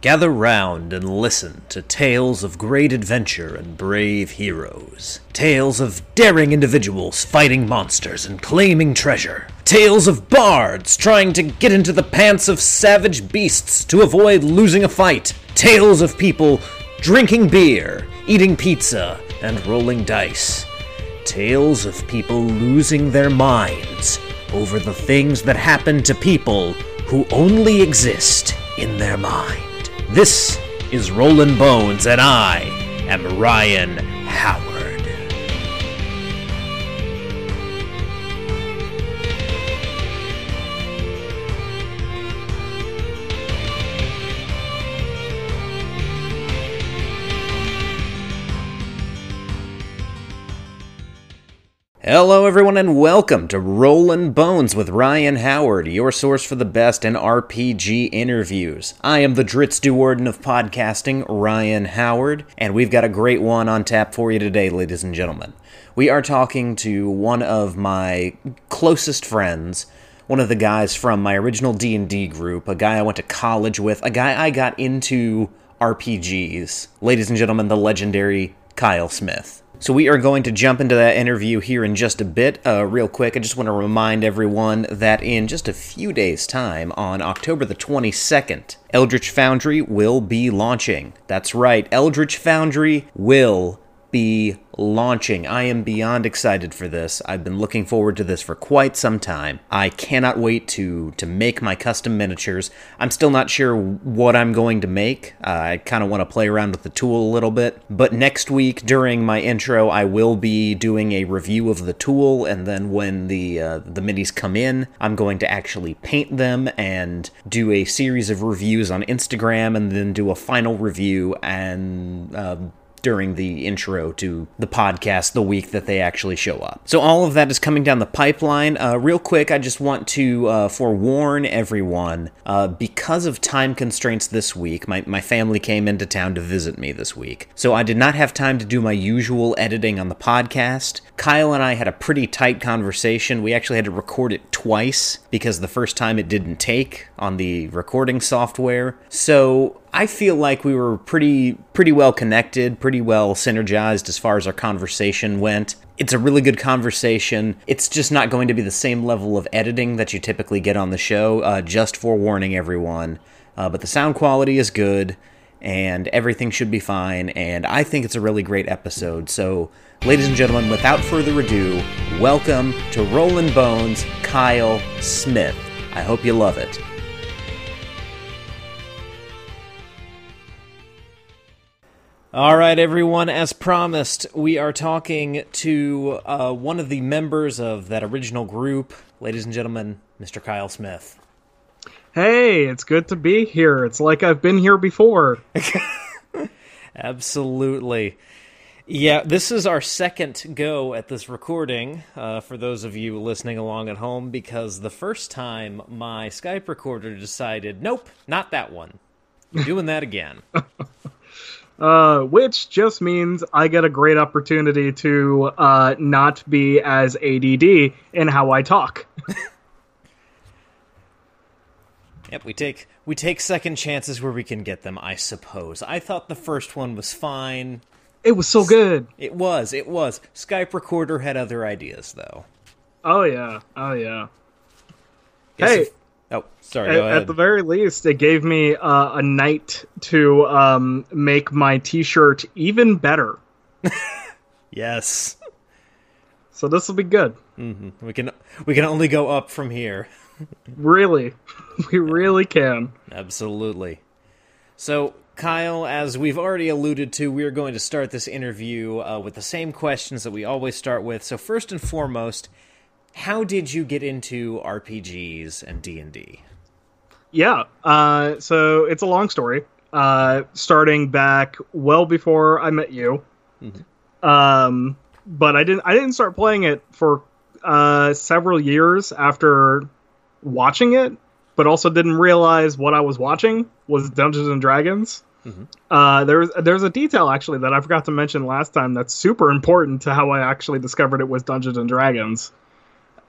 Gather round and listen to tales of great adventure and brave heroes. Tales of daring individuals fighting monsters and claiming treasure. Tales of bards trying to get into the pants of savage beasts to avoid losing a fight. Tales of people drinking beer, eating pizza, and rolling dice. Tales of people losing their minds over the things that happen to people who only exist in their mind. This is Rollin' Bones, and I am Ryan Howard. Hello, everyone, and welcome to Rollin' Bones with Ryan Howard, your source for the best in RPG interviews. I am the Drizzt Do'Urden of podcasting, Ryan Howard, and we've got a great one on tap for you today, ladies and gentlemen. We are talking to one of my closest friends, one of the guys from my original D&D group, a guy I went to college with, a guy I got into RPGs. Ladies and gentlemen, the legendary Kyle Smith. So we are going to jump into that interview here in just a bit. Uh, real quick, I just want to remind everyone that in just a few days' time, on October the 22nd, Eldritch Foundry will be launching. That's right, Eldritch Foundry will be launching. I am beyond excited for this. I've been looking forward to this for quite some time. I cannot wait to to make my custom miniatures. I'm still not sure what I'm going to make. Uh, I kind of want to play around with the tool a little bit. But next week during my intro, I will be doing a review of the tool, and then when the uh, the minis come in, I'm going to actually paint them and do a series of reviews on Instagram, and then do a final review and. Uh, during the intro to the podcast the week that they actually show up. So, all of that is coming down the pipeline. Uh, real quick, I just want to uh, forewarn everyone uh, because of time constraints this week, my, my family came into town to visit me this week. So, I did not have time to do my usual editing on the podcast. Kyle and I had a pretty tight conversation. We actually had to record it twice because the first time it didn't take on the recording software. So, I feel like we were pretty pretty well connected, pretty well synergized as far as our conversation went. It's a really good conversation. It's just not going to be the same level of editing that you typically get on the show. Uh, just forewarning everyone. Uh, but the sound quality is good, and everything should be fine. And I think it's a really great episode. So, ladies and gentlemen, without further ado, welcome to Rollin' Bones, Kyle Smith. I hope you love it. All right, everyone. As promised, we are talking to uh, one of the members of that original group, ladies and gentlemen, Mr. Kyle Smith. Hey, it's good to be here. It's like I've been here before. Absolutely. Yeah, this is our second go at this recording uh, for those of you listening along at home because the first time my Skype recorder decided, nope, not that one. doing that again. Uh, which just means I get a great opportunity to uh, not be as ADD in how I talk. yep, we take we take second chances where we can get them. I suppose. I thought the first one was fine. It was so good. It was. It was. Skype recorder had other ideas though. Oh yeah. Oh yeah. Guess hey, if, Oh, sorry. At, at, the very least, it gave me uh, a night to um, make my T-shirt even better. yes. So this will be good. Mm-hmm. We can we can only go up from here. really, we really can. Absolutely. So, Kyle, as we've already alluded to, we are going to start this interview uh, with the same questions that we always start with. So, first and foremost, how did you get into RPGs and D and D? Yeah, uh, so it's a long story. Uh, starting back well before I met you, mm-hmm. um, but I didn't. I didn't start playing it for uh, several years after watching it, but also didn't realize what I was watching was Dungeons and Dragons. Mm-hmm. Uh, there's there's a detail actually that I forgot to mention last time that's super important to how I actually discovered it was Dungeons and Dragons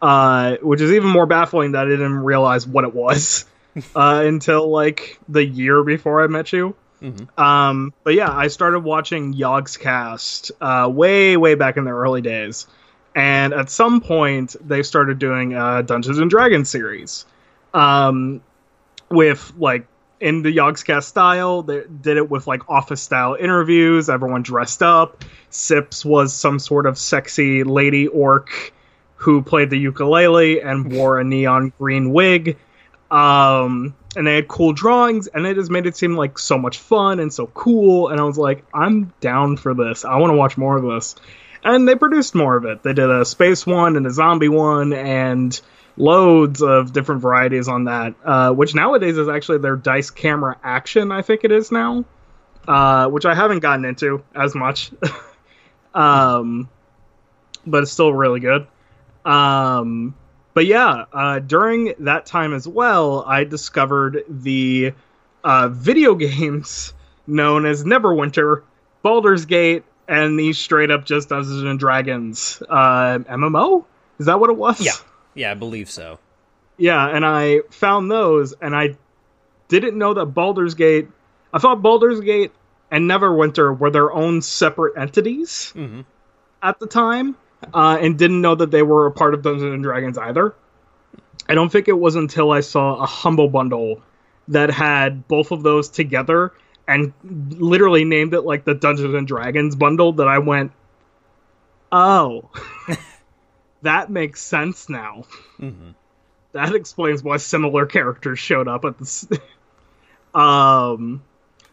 uh, which is even more baffling that I didn't realize what it was. uh, until like the year before I met you. Mm-hmm. Um, but yeah, I started watching Yogscast uh, way, way back in the early days, and at some point they started doing a Dungeons and Dragons series, um, with like in the Yogscast style. They did it with like office style interviews, everyone dressed up. Sips was some sort of sexy lady orc who played the ukulele and wore a neon green wig. Um, and they had cool drawings, and it just made it seem like so much fun and so cool. And I was like, I'm down for this. I want to watch more of this. And they produced more of it. They did a space one and a zombie one, and loads of different varieties on that. Uh, which nowadays is actually their dice camera action. I think it is now, uh, which I haven't gotten into as much. um, but it's still really good. Um, but yeah, uh, during that time as well, I discovered the uh, video games known as Neverwinter, Baldur's Gate, and the straight up just Dungeons and Dragons uh, MMO. Is that what it was? Yeah, yeah, I believe so. Yeah, and I found those, and I didn't know that Baldur's Gate. I thought Baldur's Gate and Neverwinter were their own separate entities Mhm. at the time, uh, and didn't know that they were a part of Dungeons and Dragons either. I don't think it was until I saw a Humble Bundle that had both of those together and literally named it like the Dungeons and Dragons bundle that I went, oh, that makes sense now. Mhm. That explains why similar characters showed up at this. um,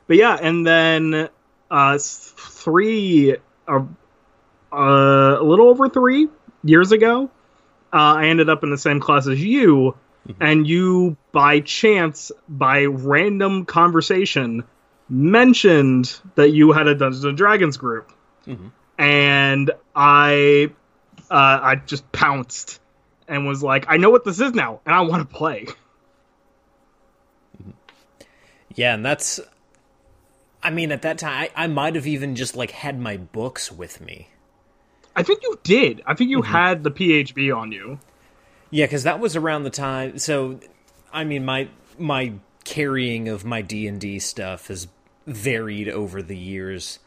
but yeah, and then uh, three, uh, uh, a little over three years ago, uh, I ended up in the same class as you, and you, by chance, by random conversation, mentioned that you had a Dungeons and Dragons group, Mhm. and I, uh, I just pounced and was like, I know what this is now, and I want to play. Yeah, and that's. I mean, at that time, I, I might have even just like had my books with me. I think you did. I think you had the PHB on you. Yeah, because that was around the time. So, I mean, my my carrying of my D and D stuff has varied over the years,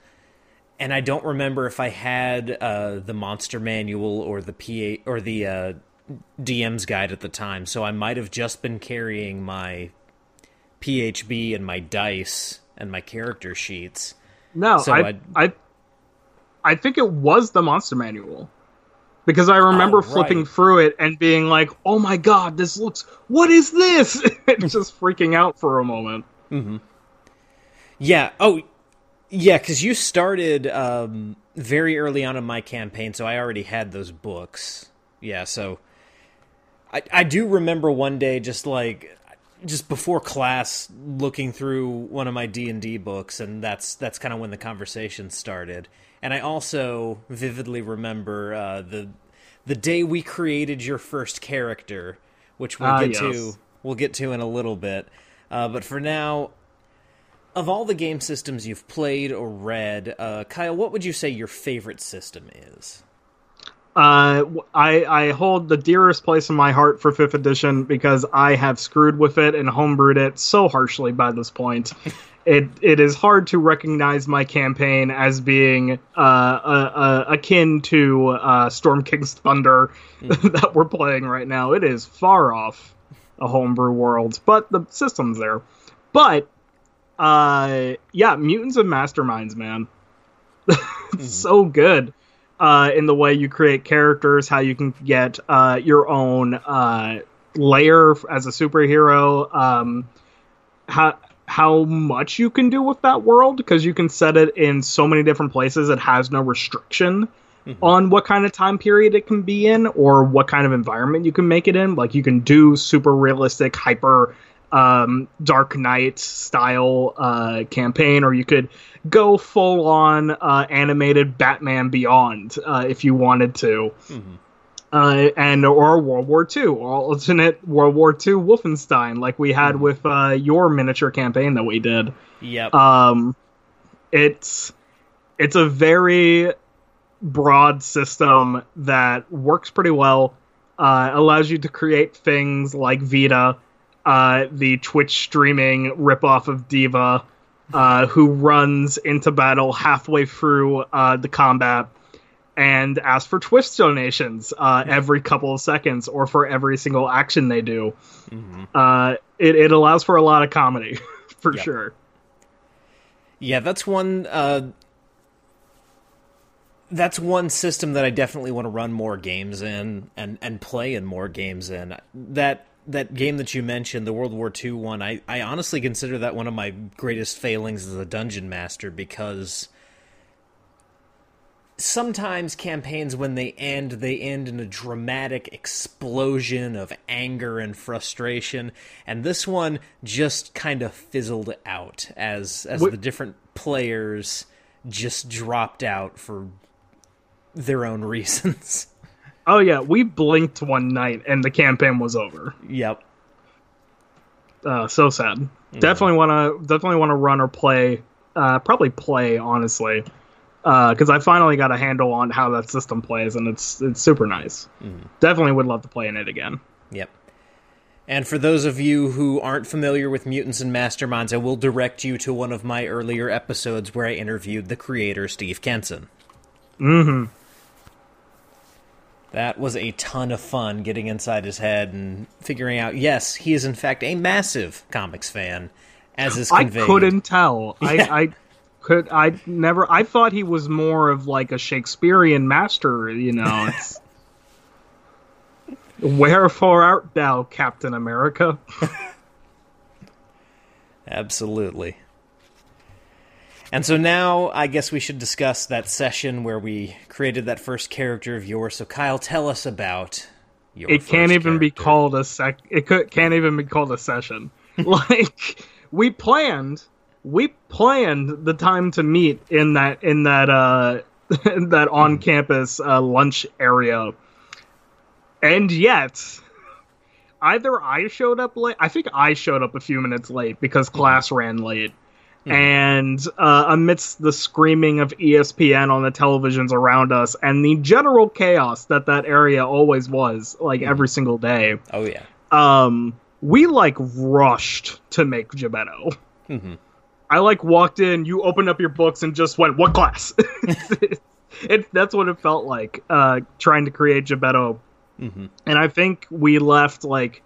and I don't remember if I had uh, the monster manual or the PA or the uh, DM's guide at the time. So I might have just been carrying my PHB and my dice and my character sheets. No, So I, I, I think it was the monster manual because I remember Oh, flipping through it and being like, "Oh my god, this looks. What is this?" and just freaking out for a moment. Yeah. Oh, yeah. Because you started um, very early on in my campaign, so I already had those books. Yeah. So I I do remember one day just like just before class looking through one of my D and D books, and that's that's kind of when the conversation started. And I also vividly remember uh, the the day we created your first character, which we'll Ah, get yes. to we'll get to in a little bit. Uh, but for now, of all the game systems you've played or read, uh, Kyle, what would you say your favorite system is? Uh, I I hold the dearest place in my heart for fifth edition because I have screwed with it and homebrewed it so harshly by this point. it it is hard to recognize my campaign as being uh, uh, uh, akin to uh, Storm King's Thunder that we're playing right now. It is far off a homebrew world, but the system's there. But uh, yeah, mutants and masterminds, man, it's so good uh, in the way you create characters, how you can get uh, your own uh, layer as a superhero, um, how how much you can do with that world because you can set it in so many different places. It has no restriction on what kind of time period it can be in or what kind of environment you can make it in. Like you can do super realistic, hyper um, Dark Knight style uh, campaign, or you could go full on uh, animated Batman Beyond uh, if you wanted to. Uh, and or World War II, or alternate World War II Wolfenstein, like we had with uh, your miniature campaign that we did. Yep. um it's it's a very broad system that works pretty well uh allows you to create things like vita uh, the Twitch streaming ripoff of D.Va, uh, who runs into battle halfway through uh, the combat and ask for Twitch donations uh, every couple of seconds or for every single action they do. Mm-hmm. Uh, it, it allows for a lot of comedy, for yep. sure. Yeah, that's one. Uh, that's one system that I definitely want to run more games in and and play in more games in. That that game that you mentioned, the World War II one, I, I honestly consider that one of my greatest failings as a dungeon master because sometimes campaigns when they end they end in a dramatic explosion of anger and frustration and this one just kind of fizzled out as as what? the different players just dropped out for their own reasons oh yeah we blinked one night and the campaign was over yep uh, so sad mm. definitely want to definitely want to run or play uh, probably play honestly because uh, I finally got a handle on how that system plays, and it's it's super nice. Mm. Definitely would love to play in it again. Yep. And for those of you who aren't familiar with Mutants and Masterminds, I will direct you to one of my earlier episodes where I interviewed the creator, Steve Kenson. Mm-hmm. That was a ton of fun getting inside his head and figuring out, yes, he is in fact a massive comics fan, as is conveyed. I couldn't tell. Yeah. I, I could I never I thought he was more of like a Shakespearean master, you know. Wherefore art thou, Captain America? Absolutely. And so now I guess we should discuss that session where we created that first character of yours. So Kyle, tell us about your It can't even character. be called a sec it could, can't even be called a session. like we planned we planned the time to meet in that in that uh that on campus uh, lunch area, and yet either I showed up late. I think I showed up a few minutes late because class ran late. Mm-hmm. And uh, amidst the screaming of ESPN on the televisions around us and the general chaos that that area always was, like mm-hmm. every single day. Oh yeah. Um, we like rushed to make Gebetto. Mm-hmm. I like walked in, you opened up your books and just went, "What class?" it, that's what it felt like uh, trying to create Gebetto. Mm-hmm. And I think we left like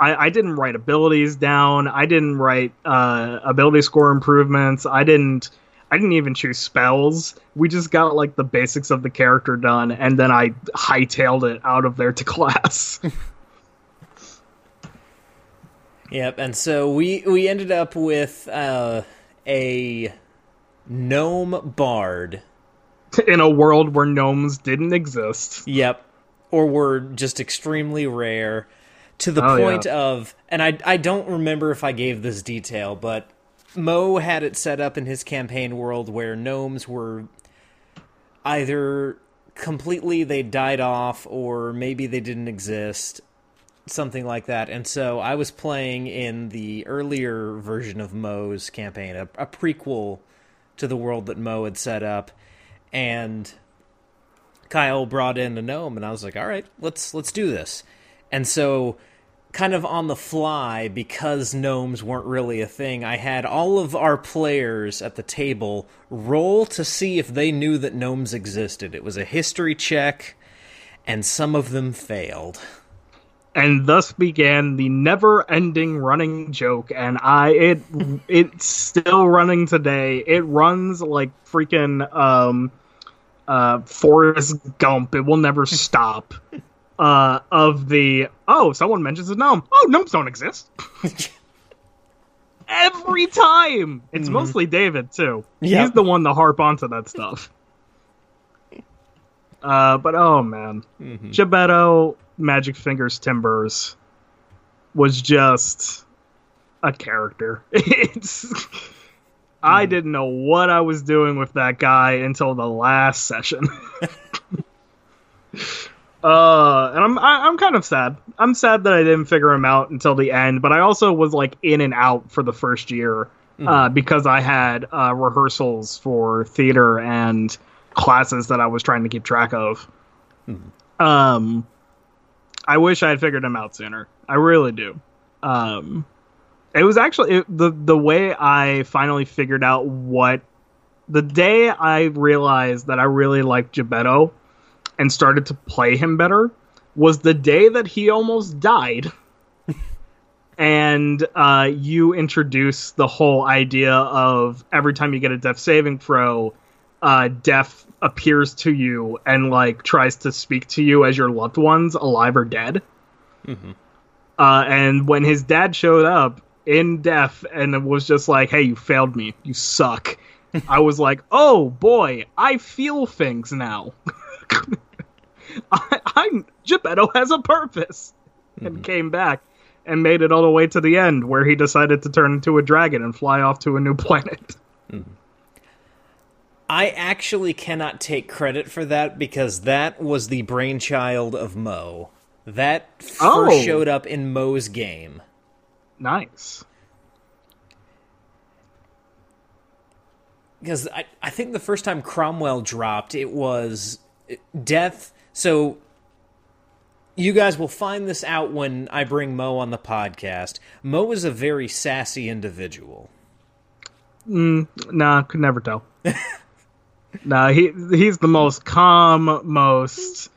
I, I, didn't write abilities down. I didn't write uh, ability score improvements. I didn't. I didn't even choose spells. We just got like the basics of the character done, and then I hightailed it out of there to class. yep, and so we we ended up with uh, a gnome bard in a world where gnomes didn't exist. Yep. Or were just extremely rare to the oh, point yeah. of and I I don't remember if I gave this detail, but Mo had it set up in his campaign world where gnomes were either completely they died off or maybe they didn't exist something like that. And so I was playing in the earlier version of Mo's campaign, a, a prequel to the world that Mo had set up, and Kyle brought in a gnome, and I was like, "All right, let's let's do this." And so, kind of on the fly, because gnomes weren't really a thing, I had all of our players at the table roll to see if they knew that gnomes existed. It was a history check, and some of them failed and thus began the never-ending running joke and i it it's still running today. It runs like freaking um uh forrest gump. It will never stop uh of the oh someone mentions a gnome. Oh gnomes don't exist. Every time. It's mm-hmm. mostly david too. Yep. he's the one to harp onto that stuff. Uh but oh man. Mm-hmm. Magic Fingers Timbers was just a character. it's I hmm. didn't know what I was doing with that guy until the last session. uh, and I'm I, am i am kind of sad. I'm sad that I didn't figure him out until the end, but I also was like in and out for the first year mm. uh, because I had uh, rehearsals for theater and classes that I was trying to keep track of. Mm. Um, I wish I had figured him out sooner. I really do. Um, it was actually it, the the way I finally figured out what the day I realized that I really liked Gebetto and started to play him better was the day that he almost died. and uh, you introduce the whole idea of every time you get a death saving throw, uh, death appears to you and like tries to speak to you as your loved ones, alive or dead. Mm-hmm. Uh, and when his dad showed up in death and was just like, "Hey, you failed me. You suck," I was like, "Oh boy, I feel things now." I, I'm Gebetto has a purpose, and mm-hmm. came back and made it all the way to the end where he decided to turn into a dragon and fly off to a new planet. Mm-hmm. I actually cannot take credit for that because that was the brainchild of Mo. That first oh. showed up in Mo's game. Nice. Because I, I think the first time Cromwell dropped, it was Death. So you guys will find this out when I bring Mo on the podcast. Mo is a very sassy individual. Mm, nah, could never tell. nah, he he's the most calm, most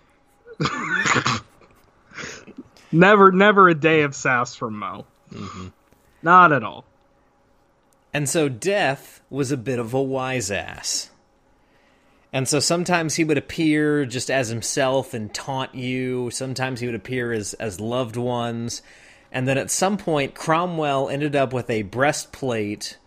never never a day of sass from Mo. Mm-hmm. Not at all. And so Death was a bit of a wise ass. And so sometimes he would appear just as himself and taunt you. Sometimes he would appear as, as loved ones. And then at some point, Cromwell ended up with a breastplate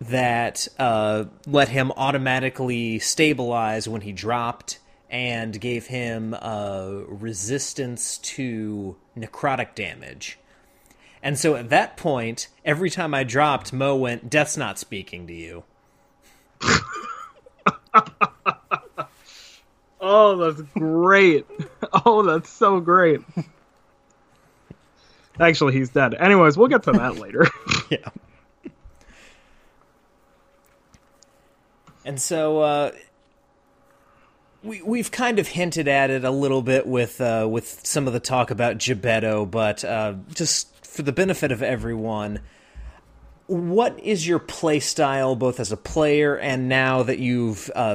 that uh, let him automatically stabilize when he dropped and gave him uh, resistance to necrotic damage. And so at that point, every time I dropped, Mo went, Death's not speaking to you. oh, that's great. Oh, that's so great. Actually, he's dead. Anyways, we'll get to that later. yeah. And so uh, we we've kind of hinted at it a little bit with uh, with some of the talk about Gebetto, but uh, just for the benefit of everyone, what is your play style both as a player and now that you've uh,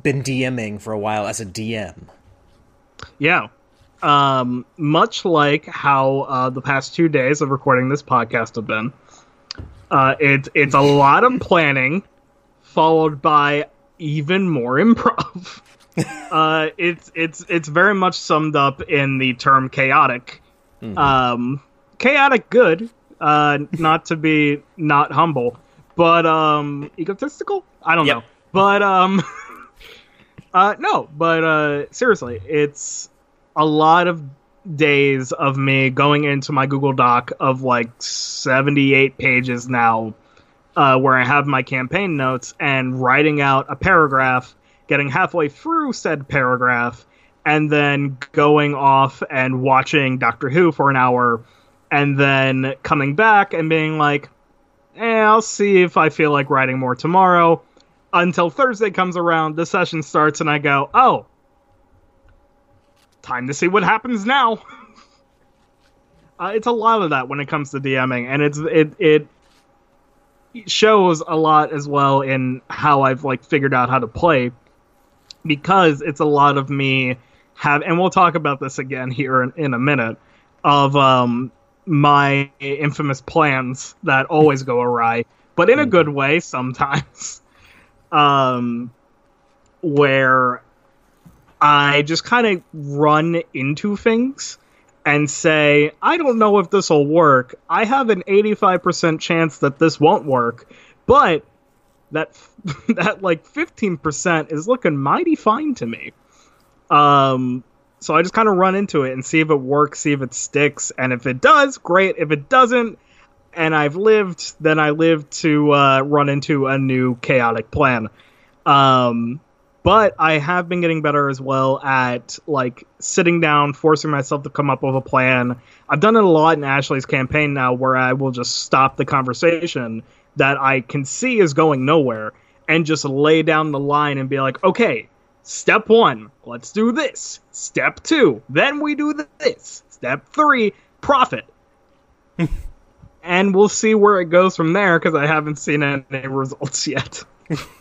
been DMing for a while as a DM? Yeah. Um, much like how uh, the past two days of recording this podcast have been, uh, it, it's a lot of planning followed by even more improv. uh, it's it's it's very much summed up in the term chaotic. Mm-hmm. Um, chaotic good, uh, not to be not humble, but um, egotistical. I don't yep. know, but um, uh, no, but uh, seriously, it's a lot of days of me going into my Google Doc of like seventy eight pages now uh, where I have my campaign notes and writing out a paragraph, getting halfway through said paragraph, and then going off and watching Doctor Who for an hour, and then coming back and being like, eh, I'll see if I feel like writing more tomorrow. Until Thursday comes around, the session starts, and I go, oh, time to see what happens now. uh, it's a lot of that when it comes to DMing, and it's it it shows a lot as well in how I've like figured out how to play because it's a lot of me have and we'll talk about this again here in, in a minute of um my infamous plans that always go awry but in a good way sometimes. Um where I just kind of run into things and say, I don't know if this will work. I have an 85% chance that this won't work, but that that like 15% is looking mighty fine to me. Um so I just kind of run into it and see if it works, see if it sticks, and if it does, great. If it doesn't, and I've lived, then I live to uh, run into a new chaotic plan. Um, but I have been getting better as well at like sitting down, forcing myself to come up with a plan. I've done it a lot in Ashley's campaign now where I will just stop the conversation that I can see is going nowhere and just lay down the line and be like, okay, step one, let's do this. Step two, then we do this. Step three, profit. and we'll see where it goes from there because I haven't seen any results yet.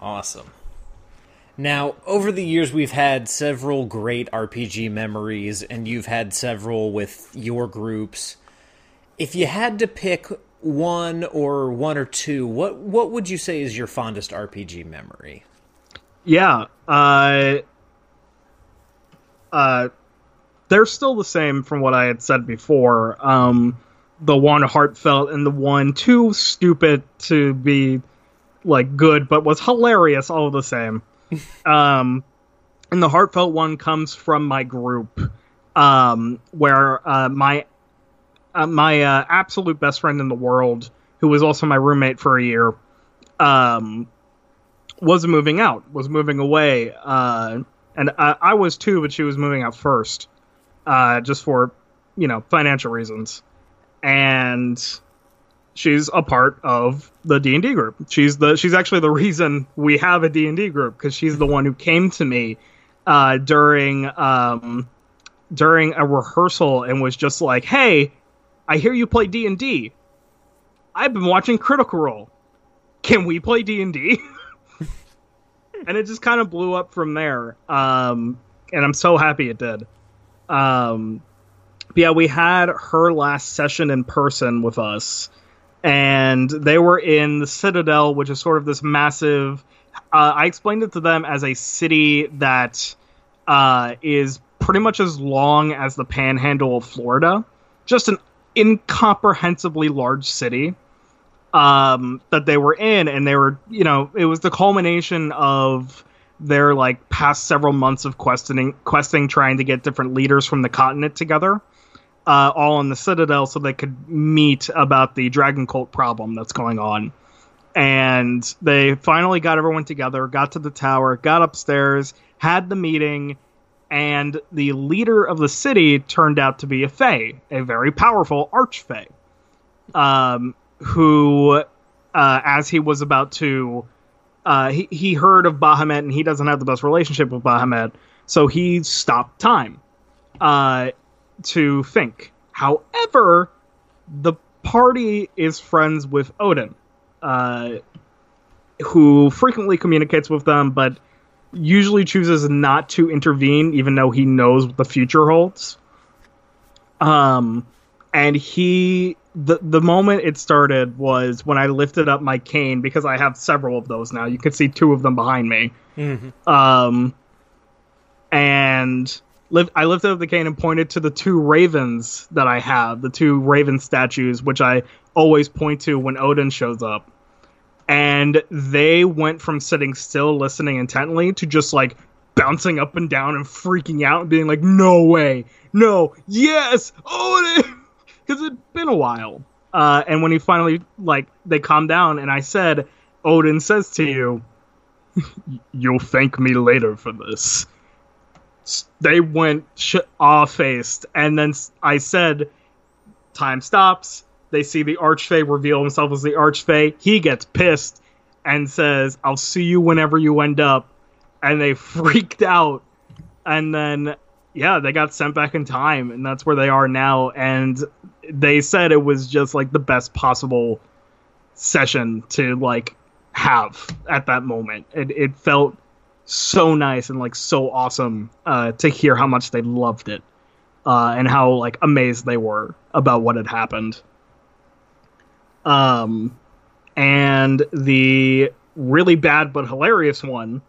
awesome. Now, over the years, we've had several great RPG memories, and you've had several with your groups. If you had to pick one or one or two, what what would you say is your fondest RPG memory? Yeah, uh, uh, they're still the same from what I had said before. Um, the one heartfelt and the one too stupid to be like good, but was hilarious all the same. um, and the heartfelt one comes from my group, um, where uh, my uh, my uh, absolute best friend in the world, who was also my roommate for a year, um, was moving out, was moving away, uh, and I, I was too, but she was moving out first, uh, just for you know financial reasons, and she's a part of the D&D group. She's the she's actually the reason we have a D&D group because she's the one who came to me uh, during um, during a rehearsal and was just like, "Hey, I hear you play D&D. I've been watching Critical Role. Can we play D&D?" and it just kind of blew up from there. Um, and I'm so happy it did. Um, yeah, we had her last session in person with us and they were in the Citadel, which is sort of this massive. Uh, I explained it to them as a city that uh, is pretty much as long as the Panhandle of Florida, just an incomprehensibly large city um, that they were in, and they were, you know, it was the culmination of their like past several months of questing, questing, trying to get different leaders from the continent together uh, all in the Citadel so they could meet about the Dragon Cult problem that's going on. And they finally got everyone together, got to the tower, got upstairs, had the meeting, and the leader of the city turned out to be a Fae, a very powerful Archfey, um, who, uh, as he was about to, uh, he, he heard of Bahamut and he doesn't have the best relationship with Bahamut, so he stopped time. Uh, to think. However, the party is friends with Odin, uh, who frequently communicates with them, but usually chooses not to intervene, even though he knows what the future holds. Um, and he the the moment it started was when I lifted up my cane because I have several of those now. You can see two of them behind me. Mm-hmm. Um, and I lifted up the cane and pointed to the two ravens that I have, the two raven statues, which I always point to when Odin shows up. And they went from sitting still, listening intently, to just like bouncing up and down and freaking out and being like, "No way, no, yes, Odin," because it'd been a while. Uh, and when he finally like they calmed down, and I said, "Odin says to you, you'll thank me later for this." They went sh- off faced, and then I said, "Time stops." They see the Archfey reveal himself as the Archfey. He gets pissed and says, "I'll see you whenever you end up." And they freaked out, and then yeah, they got sent back in time, and that's where they are now. And they said it was just like the best possible session to like have at that moment. It, it felt so nice and like so awesome uh, to hear how much they loved it uh, and how like amazed they were about what had happened. Um, and the really bad but hilarious one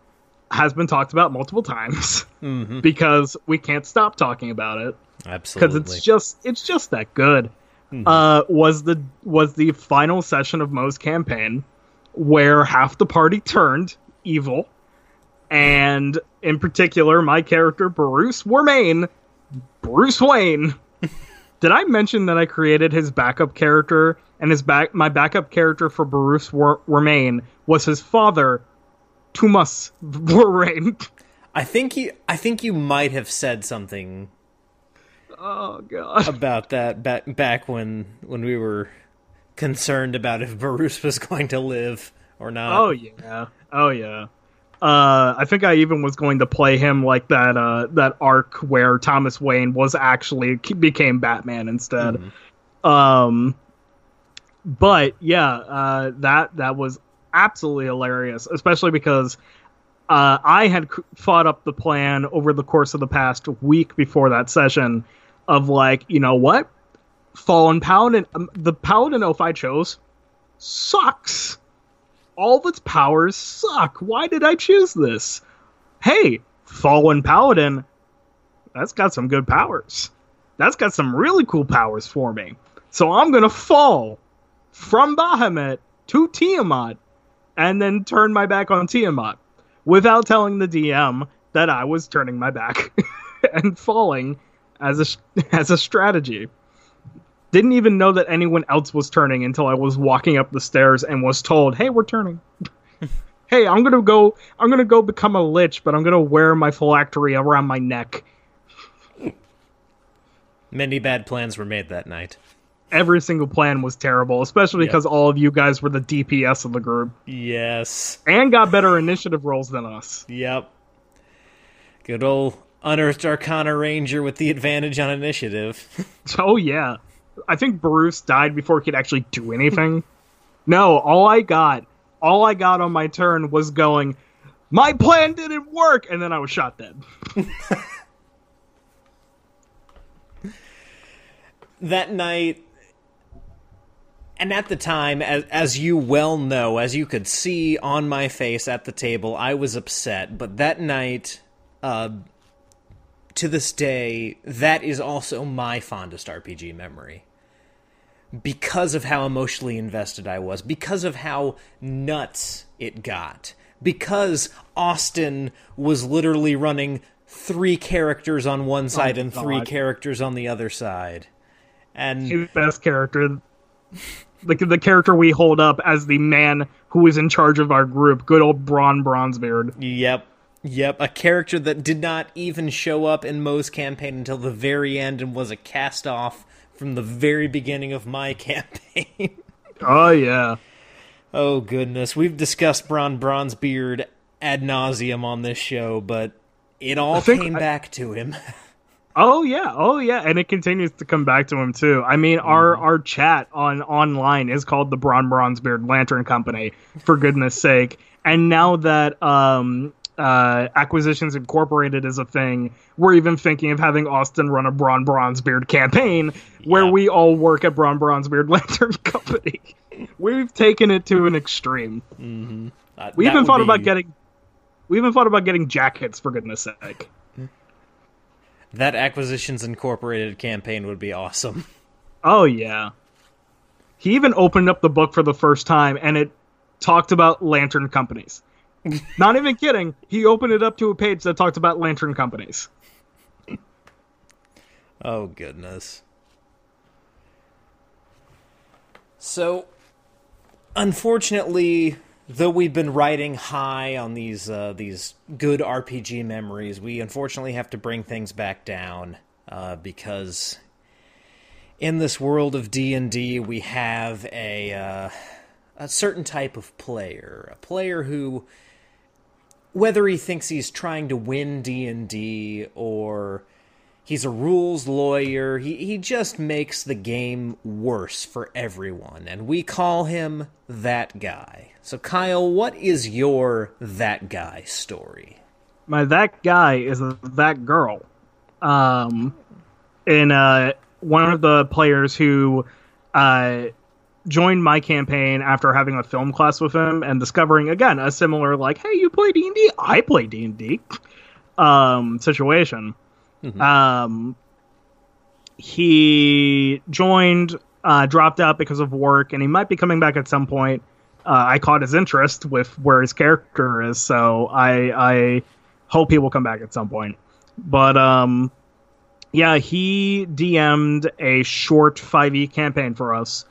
has been talked about multiple times mm-hmm. because we can't stop talking about it. Absolutely, because it's just it's just that good. Mm-hmm. Uh, was the was the final session of Mo's campaign where half the party turned evil and in particular, my character Bruce Wormain, Bruce Wayne. Did I mention that I created his backup character and his back my backup character for Bruce Wormain was his father, Tumas Wormain. I think you I think you might have said something Oh god. About that back back when when we were concerned about if Bruce was going to live or not. Oh yeah. Oh yeah. Uh, I think I even was going to play him like that uh, that arc where Thomas Wayne was actually became Batman instead. Mm-hmm. Um, but yeah, uh, that that was absolutely hilarious, especially because uh, I had thought up the plan over the course of the past week before that session of like, you know what, Fallen Paladin, um, the Paladin oath I chose sucks all of its powers suck. Why did I choose this? Hey, Fallen Paladin, that's got some good powers. That's got some really cool powers for me. So I'm going to fall from Bahamut to Tiamat and then turn my back on Tiamat without telling the DM that I was turning my back and falling as a as a strategy. Didn't even know that anyone else was turning until I was walking up the stairs and was told, "Hey, we're turning." hey, I'm gonna go. I'm gonna go become a lich, but I'm gonna wear my phylactery around my neck. Many bad plans were made that night. Every single plan was terrible, especially yep. because all of you guys were the DPS of the group. Yes. And got better initiative rolls than us. Yep. Good old Unearthed Arcana Ranger with the advantage on initiative. oh, yeah. I think Bruce died before he could actually do anything. no, all I got, all I got on my turn was going, my plan didn't work, and then I was shot dead. that night, and at the time, as, as you well know, as you could see on my face at the table, I was upset. But that night, uh, to this day, that is also my fondest RPG memory because of how emotionally invested I was, because of how nuts it got, because Austin was literally running three characters on one oh side oh and God. three characters on the other side. And his best character the the character we hold up as the man who is in charge of our group, good old Braun Bronzebeard. Yep. Yep, a character that did not even show up in Mo's campaign until the very end and was a cast off from the very beginning of my campaign. oh yeah. Oh goodness, we've discussed Bron Bronzebeard ad nauseum on this show, but it all came I... back to him. Oh yeah, oh yeah, and it continues to come back to him too. I mean, our mm-hmm. our chat on online is called the Bron Bronzebeard Lantern Company, for goodness sake. And now that um, uh, Acquisitions Incorporated is a thing. We're even thinking of having Austin run a Braun Bronzebeard campaign where yeah. we all work at Braun Bronzebeard Lantern Company. We've taken it to an extreme. Mm-hmm. Uh, we even thought be... about getting. We even thought about getting jackets for goodness sake. That Acquisitions Incorporated campaign would be awesome. Oh yeah. He even opened up the book for the first time and it talked about lantern companies. Not even kidding. He opened it up to a page that talked about lantern companies. oh goodness. So, unfortunately, though we've been riding high on these uh, these good RPG memories, we unfortunately have to bring things back down uh, because in this world of D and D, we have a uh, a certain type of player, a player who whether he thinks he's trying to win D&D or he's a rules lawyer, he, he just makes the game worse for everyone. And we call him that guy. So, Kyle, what is your that guy story? My that guy is that girl. Um, and uh, one of the players who uh, joined my campaign after having a film class with him and discovering again a similar like, hey, you play D and D, I play D and D, um, situation. Mm-hmm. Um, he joined, uh, dropped out because of work, and he might be coming back at some point. Uh, I caught his interest with where his character is, so I I hope he will come back at some point. But um, yeah, he DM'd a short 5e campaign for us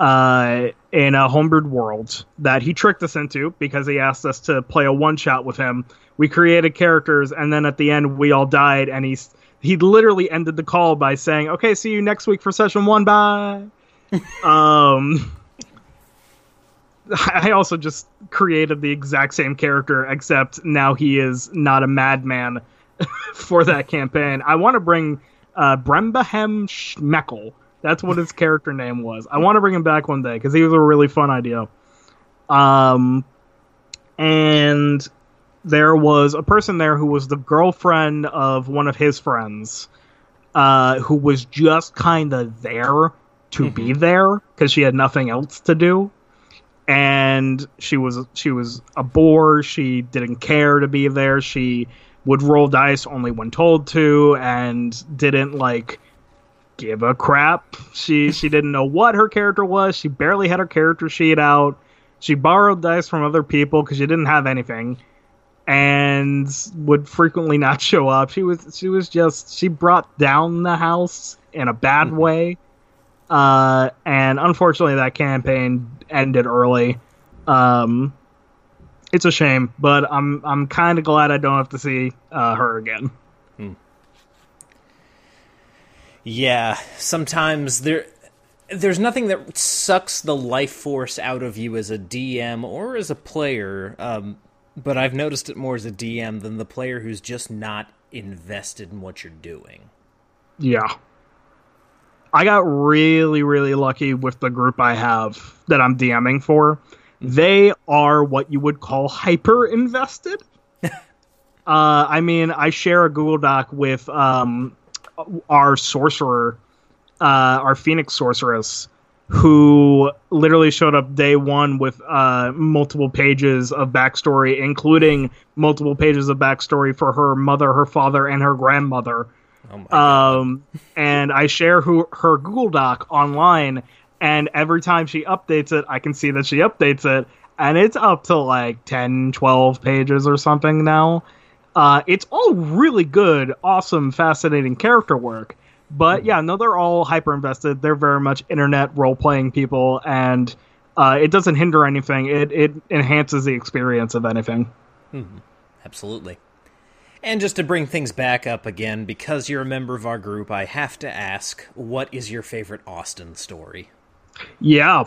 uh, in a homebrewed world that he tricked us into because he asked us to play a one shot with him. We created characters, and then at the end, we all died, and he's he literally ended the call by saying, "Okay, see you next week for session one. Bye." um, I also just created the exact same character, except now he is not a madman for that campaign. I want to bring uh, Brembahem Schmeckel. That's what his character name was. I want to bring him back one day because he was a really fun idea. Um, and there was a person there who was the girlfriend of one of his friends, uh, who was just kind of there to mm-hmm. be there because she had nothing else to do and she was she was a bore she didn't care to be there she would roll dice only when told to and didn't like give a crap she she didn't know what her character was she barely had her character sheet out she borrowed dice from other people because she didn't have anything and would frequently not show up she was she was just she brought down the house in a bad mm-hmm. way uh, and unfortunately, that campaign ended early. Um, it's a shame, but I'm I'm kind of glad I don't have to see uh, her again. Hmm. Yeah, sometimes there there's nothing that sucks the life force out of you as a DM or as a player. Um, but I've noticed it more as a DM than the player who's just not invested in what you're doing. Yeah. I got really, really lucky with the group I have that I'm DMing for. They are what you would call hyper invested. uh, I mean, I share a Google Doc with um, our sorcerer, uh, our Phoenix sorceress, who literally showed up day one with uh, multiple pages of backstory, including multiple pages of backstory for her mother, her father, and her grandmother Oh um, and I share who, her Google Doc online, and every time she updates it, I can see that she updates it, and it's up to like 10, 12 pages or something now. Uh, it's all really good, awesome, fascinating character work. But yeah, no, they're all hyper invested. They're very much internet role playing people, and uh, it doesn't hinder anything. It it enhances the experience of anything. Mm-hmm. Absolutely. And just to bring things back up again, because you're a member of our group, I have to ask, what is your favorite Austin story? Yeah.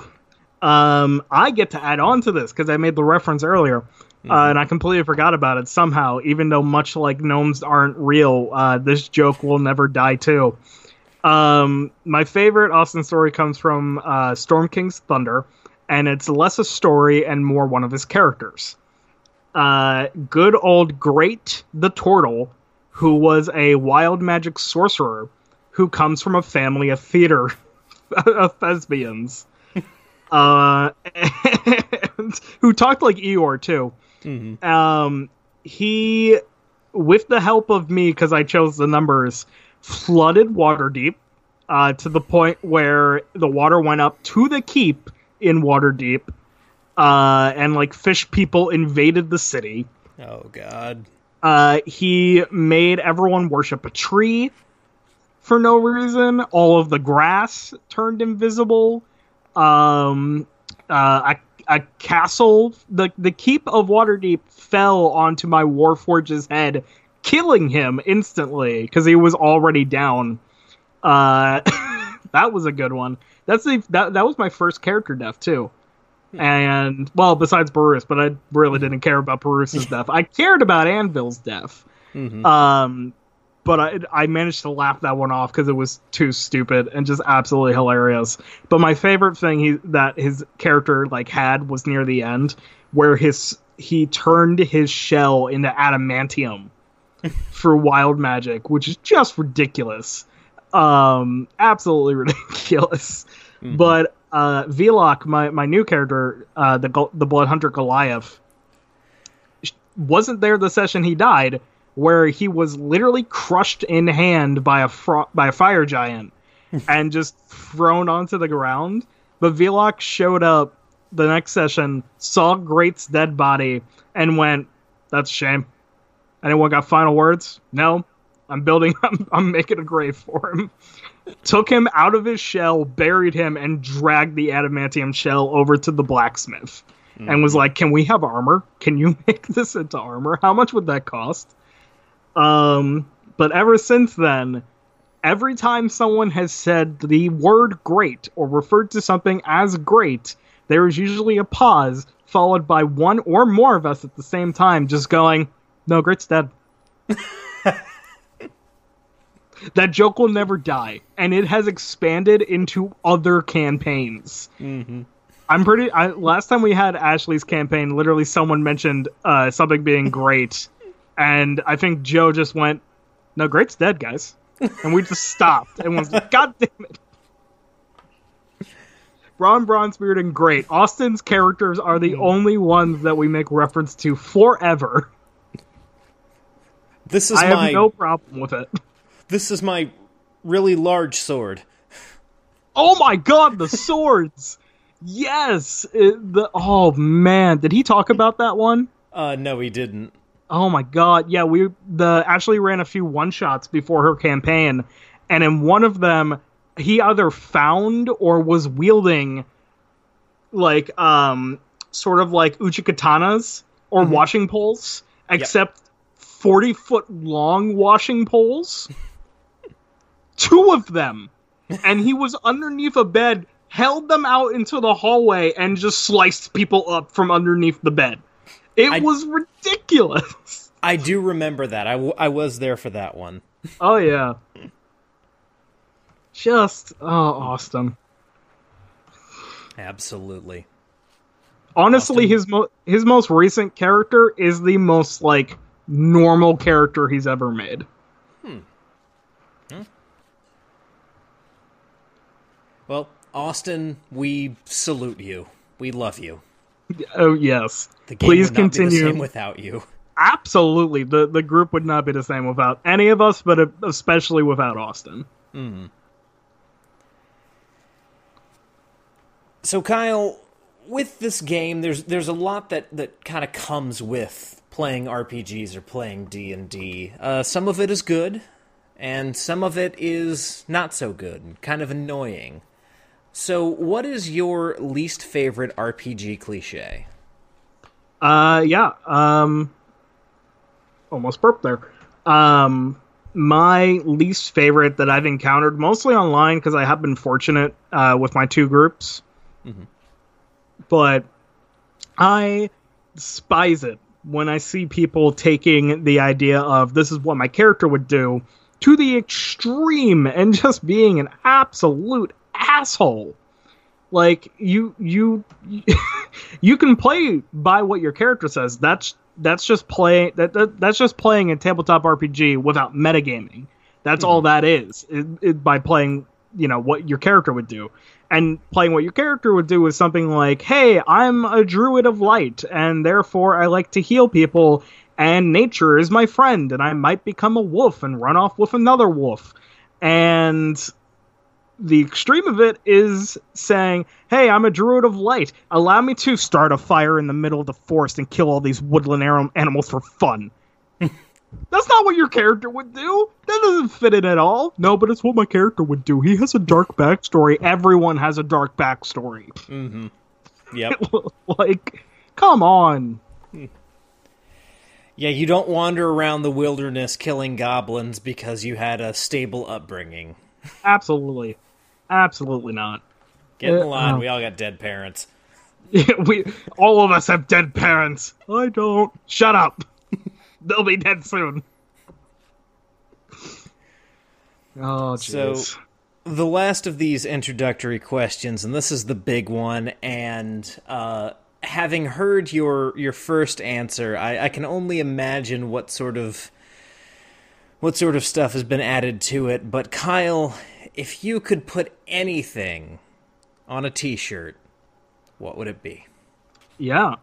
Um, I get to add on to this because I made the reference earlier. Mm-hmm. Uh, and I completely forgot about it somehow, even though much like gnomes aren't real, uh, this joke will never die too. Um, my favorite Austin story comes from uh, Storm King's Thunder, and it's less a story and more one of his characters uh, good old Great the Turtle, who was a wild magic sorcerer who comes from a family of theater of thespians. uh, and who talked like Eeyore too. Mm-hmm. Um, he, with the help of me, because I chose the numbers, flooded Waterdeep uh, to the point where the water went up to the keep in Waterdeep uh, and like fish people invaded the city. Oh god. Uh, he made everyone worship a tree for no reason. All of the grass turned invisible. Um, uh, a, a castle, the the keep of Waterdeep fell onto my Warforged's head, killing him instantly because he was already down. Uh, that was a good one. That's the that that was my first character death too and well, besides Bruce, but I really didn't care about Bruce's death. I cared about Anvil's death. Mm-hmm. Um, but I I managed to laugh that one off because it was too stupid and just absolutely hilarious. But my favorite thing he that his character like had was near the end where his he turned his shell into adamantium for wild magic, which is just ridiculous. Um, absolutely ridiculous. Mm-hmm. But uh, Velok, my my new character, uh, the the Blood Hunter Goliath, wasn't there the session he died, where he was literally crushed in hand by a fro- by a fire giant, and just thrown onto the ground. But Velok showed up the next session, saw Great's dead body, and went, "That's a shame." Anyone got final words? No. I'm building. I'm, I'm making a grave for him took him out of his shell, buried him, and dragged the adamantium shell over to the blacksmith. Mm-hmm. And was mm-hmm. like, "Can we have armor? Can you make this into armor? How much would that cost?" Um, but ever since then, every time someone has said the word "great" or referred to something as great, there is usually a pause followed by one or more of us at the same time just going, "No, Grit's dead." that joke will never die, and it has expanded into other campaigns. Mm-hmm. I'm pretty. I, last time we had Ashley's campaign, literally someone mentioned uh, something being great, and I think Joe just went, "No, great's dead, guys," and we just stopped and was like, "God damn it!" Ron Bronzebeard and Great. Austin's characters are the only ones that we make reference to forever. This is I my have no problem with it. this is my really large sword. Oh my god, the swords! yes, it- the oh man, did he talk about that one? Uh no, he didn't. Oh my god, yeah, we the actually ran a few one shots before her campaign, and in one of them, he either found or was wielding like um sort of like uchigatanas or washing poles, except forty foot long washing poles. Two of them, and he was underneath a bed, held them out into the hallway, and just sliced people up from underneath the bed. It I- was ridiculous. I do remember that. I, w- I was there for that one. Oh yeah. Just oh Austin. Absolutely. Honestly, Austin. his mo- his most recent character is the most like normal character he's ever made. Hmm. Well, Austin, we salute you. We love you. Oh yes. The game Please would not be the continue. same without you. Absolutely. The the group would not be the same without any of us, but especially without Austin. So Kyle, with this game, there's there's a lot that that kind of comes with playing RPGs or playing D and D. Uh, some of it is good, and some of it is not so good, and kind of annoying. So, what is your least favorite RPG cliche? Uh yeah. Um almost burped there. Um my least favorite that I've encountered mostly online because I have been fortunate uh, with my two groups. But I despise it when I see people taking the idea of this is what my character would do to the extreme and just being an absolute asshole. Like you you you can play by what your character says. That's that's just play that, that that's just playing a tabletop RPG without metagaming. That's all mm-hmm. that is. It, it, by playing, you know, what your character would do. And playing what your character would do is something like, "Hey, I'm a druid of light and therefore I like to heal people and nature is my friend and I might become a wolf and run off with another wolf." And the extreme of it is saying, "Hey, I'm a druid of light. Allow me to start a fire in the middle of the forest and kill all these woodland anim- animals for fun." That's not what your character would do. That doesn't fit in at all. No, but it's what my character would do. He has a dark backstory. Everyone has a dark backstory. Mm-hmm. Yep. like, come on. yeah, you don't wander around the wilderness killing goblins because you had a stable upbringing. Absolutely, absolutely not. Get in Uh, line. oh. We all got dead parents. we all of us have dead parents. I don't. Shut up. They'll be dead soon. Oh, So- the last of these introductory questions, and this is the big one. And uh, having heard your your first answer, I, I can only imagine what sort of what sort of stuff has been added to it. But Kyle, if you could put anything on a T-shirt, what would it be? Yeah.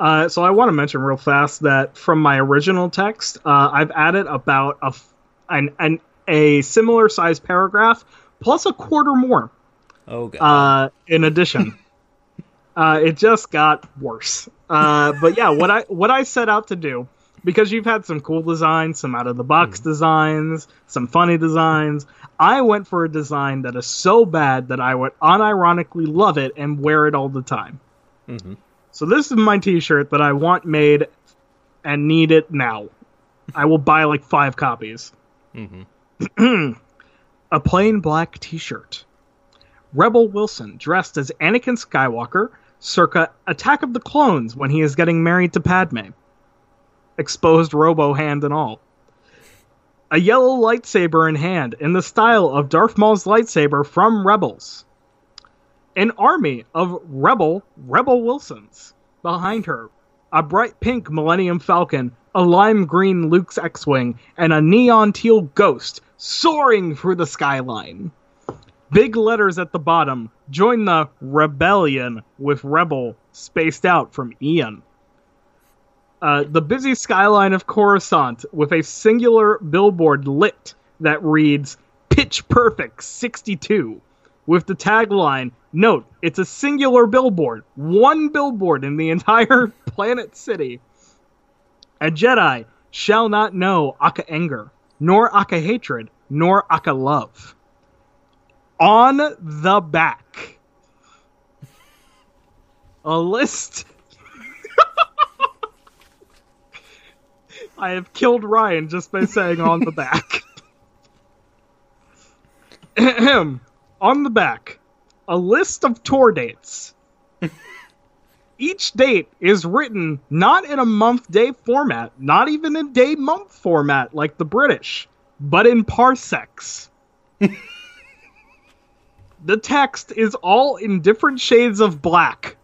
Uh, so I want to mention real fast that from my original text, uh, I've added about a f- an, an a similar size paragraph plus a quarter more. Oh God! Uh, in addition, uh, it just got worse. Uh, but yeah, what I what I set out to do because you've had some cool designs, some out of the box hmm. designs, some funny designs. I went for a design that is so bad that I would unironically love it and wear it all the time. Mm-hmm. So this is my T-shirt that I want made and need it now. I will buy like five copies. Mm-hmm. a plain black T-shirt. Rebel Wilson dressed as Anakin Skywalker circa Attack of the Clones when he is getting married to Padme. Exposed robo hand and all. A yellow lightsaber in hand in the style of Darth Maul's lightsaber from Rebels. An army of rebel Rebel Wilsons behind her. A bright pink Millennium Falcon, a lime green Luke's X-Wing, and a neon teal ghost soaring through the skyline. Big letters at the bottom. Join the rebellion with Rebel spaced out from Ian. Uh, the busy skyline of Coruscant with a singular billboard lit that reads Pitch Perfect 62 with the tagline Note, it's a singular billboard, one billboard in the entire planet city. A Jedi shall not know Aka anger, nor Aka hatred, nor Aka love on the back a list. I have killed Ryan just by saying on the back. on the back, a list of tour dates. Each date is written not in a month day format, not even in day month format like the British, but in parsecs. the text is all in different shades of black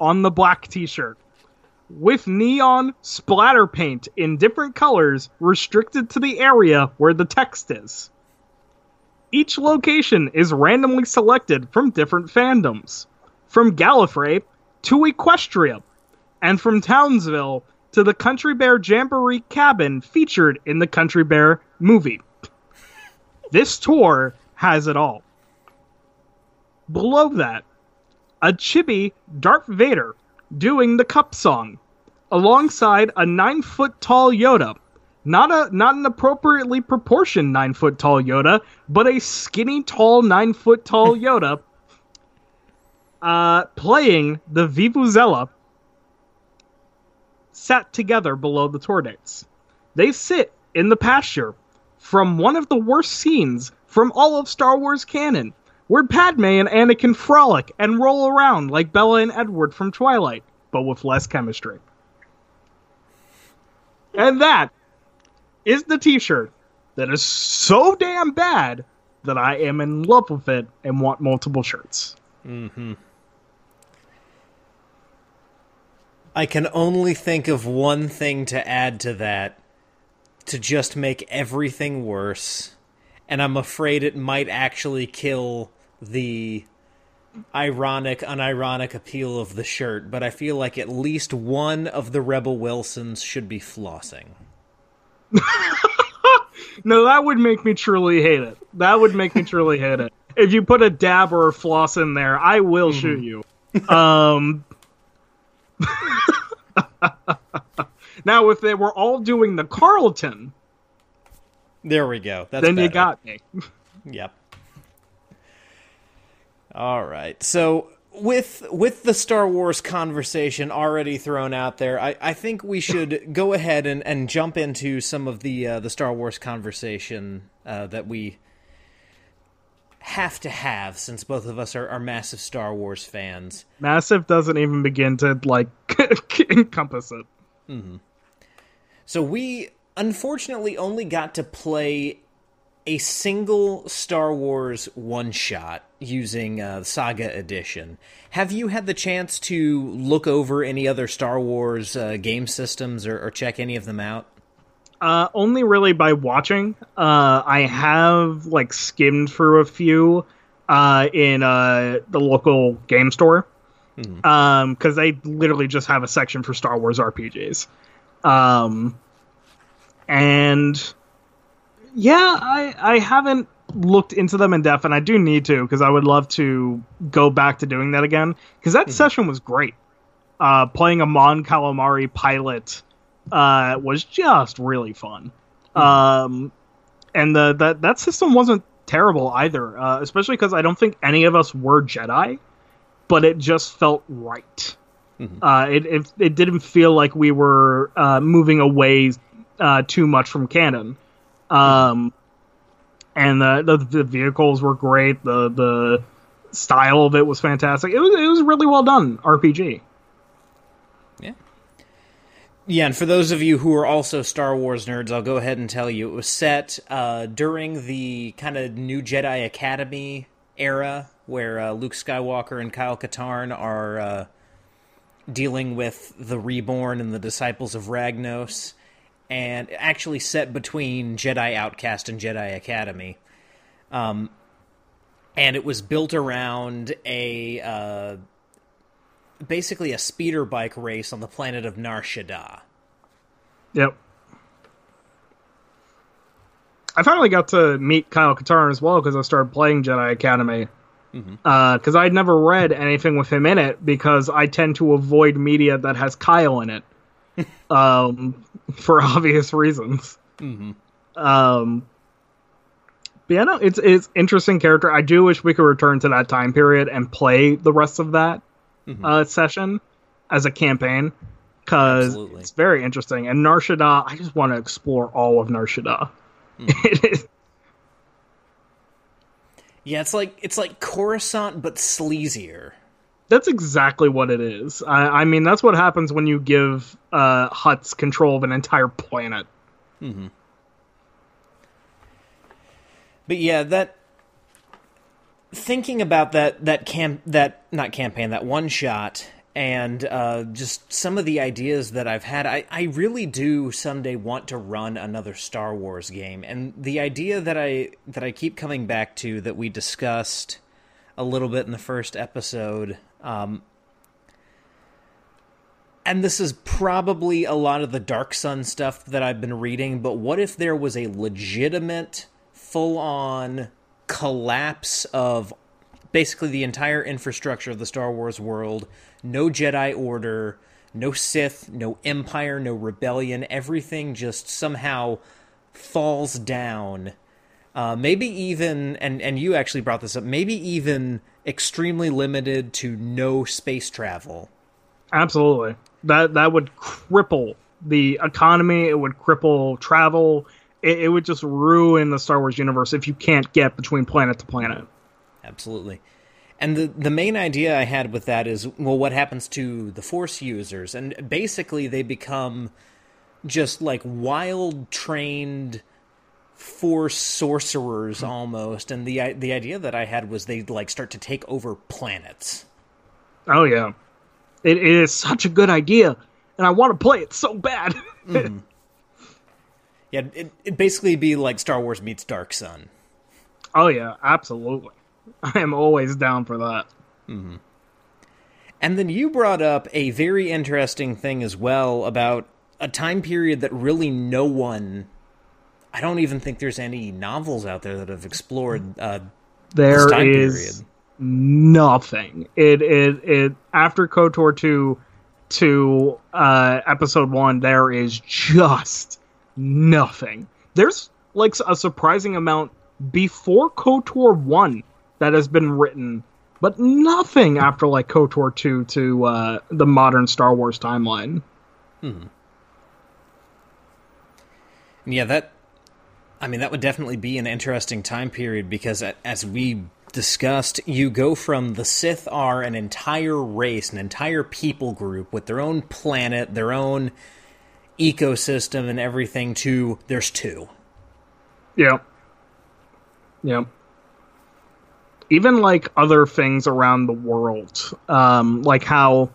on the black t-shirt with neon splatter paint in different colors restricted to the area where the text is. Each location is randomly selected from different fandoms, from Gallifrey to Equestria, and from Townsville to the Country Bear Jamboree cabin featured in the Country Bear movie. This tour has it all. Below that, a chibi Darth Vader doing the cup song alongside a nine foot tall Yoda. Not a not an appropriately proportioned nine foot tall Yoda, but a skinny tall nine foot tall Yoda uh, playing the Vuvuzela sat together below the tour dates. They sit in the pasture from one of the worst scenes from all of Star Wars canon where Padme and Anakin frolic and roll around like Bella and Edward from Twilight, but with less chemistry. And that is the t shirt that is so damn bad that I am in love with it and want multiple shirts. Mm-hmm. I can only think of one thing to add to that to just make everything worse. And I'm afraid it might actually kill the ironic, unironic appeal of the shirt, but I feel like at least one of the Rebel Wilsons should be flossing. no, that would make me truly hate it. That would make me truly hate it. If you put a dab or a floss in there, I will mm-hmm. shoot you. Um, now, if they were all doing the Carlton, there we go. That's then better. you got me. Yep. All right. So with with the Star Wars conversation already thrown out there, I, I think we should go ahead and, and jump into some of the uh, the Star Wars conversation uh, that we have to have since both of us are, are massive Star Wars fans. Massive doesn't even begin to like encompass it. Mm-hmm. So we unfortunately only got to play a single Star Wars one shot using uh, Saga Edition. Have you had the chance to look over any other Star Wars uh, game systems or, or, check any of them out? Uh, only really by watching. Uh, I have like skimmed through a few uh, in uh, the local game store because mm-hmm. um, they literally just have a section for Star Wars RPGs. Um, and yeah, I I haven't looked into them in depth, and I do need to because I would love to go back to doing that again because that mm-hmm. session was great. Uh, playing a Mon Calamari pilot uh, was just really fun. Mm-hmm. Um, and the that that system wasn't terrible either, uh, especially because I don't think any of us were Jedi, but it just felt right. Mm-hmm. Uh, it, it, it didn't feel like we were uh, moving away uh, too much from canon. Um, and the, the, the vehicles were great. The the style of it was fantastic. It was it was really well done RPG. Yeah. Yeah, and for those of you who are also Star Wars nerds, I'll go ahead and tell you it was set uh, during the kind of new Jedi Academy era where uh, Luke Skywalker and Kyle Katarn are uh, dealing with the Reborn and the Disciples of Ragnos, and actually set between Jedi Outcast and Jedi Academy. Um, and it was built around a uh, basically a speeder bike race on the planet of Nar Shaddaa. Yep. I finally got to meet Kyle Katarn as well because I started playing Jedi Academy. Because mm-hmm. uh, I'd never read anything with him in it because I tend to avoid media that has Kyle in it, um, for obvious reasons. Mm-hmm. Um, but yeah, no, it's it's interesting character. I do wish we could return to that time period and play the rest of that mm-hmm. uh, session as a campaign because it's very interesting. And Nar Shaddaa, I just want to explore all of Nar Shaddaa. Mm-hmm. yeah, it's like it's like Coruscant but sleazier. That's exactly what it is. I, I mean, that's what happens when you give uh, Hutts control of an entire planet. Mm-hmm. But yeah, that thinking about that that camp that not campaign that one shot and uh, just some of the ideas that I've had, I, I really do someday want to run another Star Wars game. And the idea that I that I keep coming back to that we discussed a little bit in the first episode, um, and this is probably a lot of the Dark Sun stuff that I've been reading. But what if there was a legitimate full on collapse of basically the entire infrastructure of the Star Wars world. No Jedi Order, no Sith, no Empire, no Rebellion. Everything just somehow falls down. Uh, maybe even, and, and you actually brought this up, maybe even extremely limited to no space travel. Absolutely. That that would cripple the economy. It would cripple travel it, it would just ruin the Star Wars universe if you can't get between planet to planet. Absolutely. And the the main idea I had with that is well what happens to the force users and basically they become just like wild trained force sorcerers almost and the the idea that I had was they like start to take over planets. Oh yeah. It, it is such a good idea and I want to play it so bad. mm-hmm. Yeah, it, it'd basically be like Star Wars meets Dark Sun. Oh yeah, absolutely. I am always down for that. Mm-hmm. And then you brought up a very interesting thing as well about a time period that really no one. I don't even think there's any novels out there that have explored. Uh, there is period. nothing. It it it after Kotor two to uh, episode one. There is just nothing. There's like a surprising amount before KOTOR 1 that has been written, but nothing after like KOTOR 2 to uh, the modern Star Wars timeline. Hmm. Yeah, that. I mean, that would definitely be an interesting time period because, as we discussed, you go from the Sith are an entire race, an entire people group with their own planet, their own ecosystem and everything to there's two. Yeah. Yeah. Even like other things around the world, um, like how,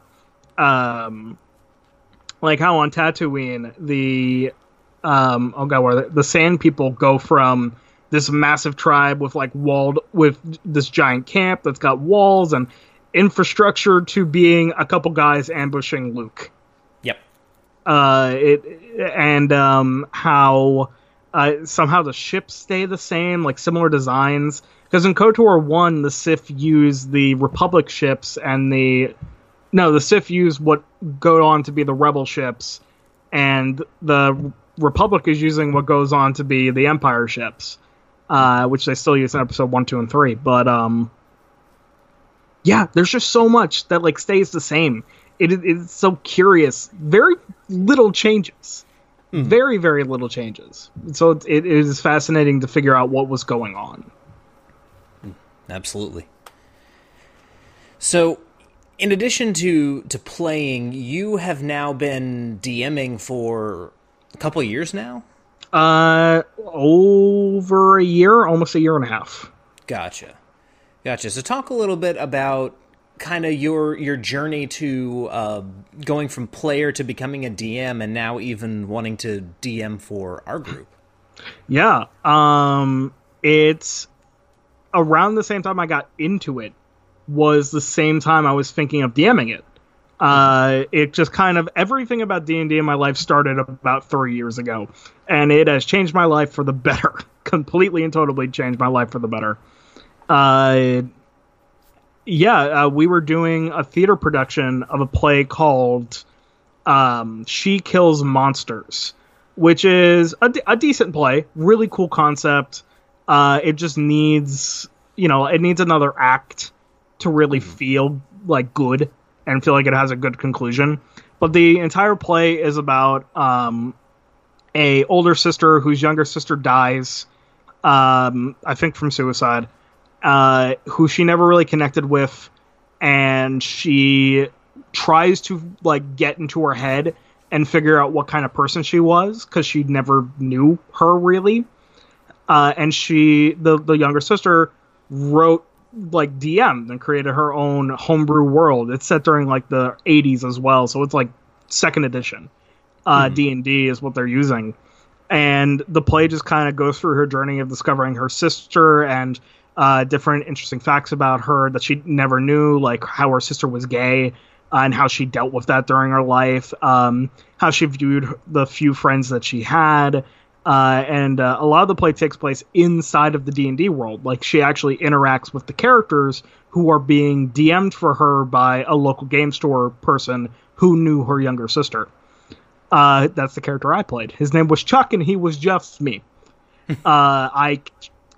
um, like how on Tatooine the, um, oh god, where the, the Sand People go from this massive tribe with like walled with this giant camp that's got walls and infrastructure to being a couple guys ambushing Luke Yep. uh, it and um, how uh, somehow the ships stay the same, like similar designs. Because in KOTOR one, the Sith use the Republic ships, and the no, the Sith use what go on to be the Rebel ships, and the Republic is using what goes on to be the Empire ships, uh, which they still use in Episode one, two, and three. But um, yeah, there's just so much that like stays the same it is so curious. Very little changes. Mm. Very very little changes. So it, it is fascinating to figure out what was going on. Absolutely. So, in addition to to playing, you have now been DMing for couple years now. Uh, over a year, almost a year and a half. Gotcha, gotcha. So, talk a little bit about kind of your your journey to uh, going from player to becoming a DM, and now even wanting to DM for our group. Yeah, um, it's around the same time I got into it was the same time I was thinking of DMing it. Uh, it just kind of everything about D and D in my life started about three years ago, and it has changed my life for the better. Completely and totally changed my life for the better. Uh, yeah, uh, we were doing a theater production of a play called um, "She Kills Monsters," which is a, a decent play, really cool concept. Uh, it just needs, you know, it needs another act to really feel like good and feel like it has a good conclusion. But the entire play is about um, a older sister whose younger sister dies, um, I think from suicide, uh, who she never really connected with, and she tries to like get into her head and figure out what kind of person she was because she never knew her really. Uh, and she, the the younger sister, wrote like DM'd and created her own homebrew world. It's set during like the 80s as well, so it's like second edition. Uh, D and D is what they're using, and the play just kind of goes through her journey of discovering her sister and uh, different interesting facts about her that she never knew, like how her sister was gay uh, and how she dealt with that during her life, um, how she viewed the few friends that she had. Uh, and uh, a lot of the play takes place inside of the D&D world. Like she actually interacts with the characters who are being DM'd for her by a local game store person who knew her younger sister. Uh, that's the character I played. His name was Chuck, and he was just me. uh, I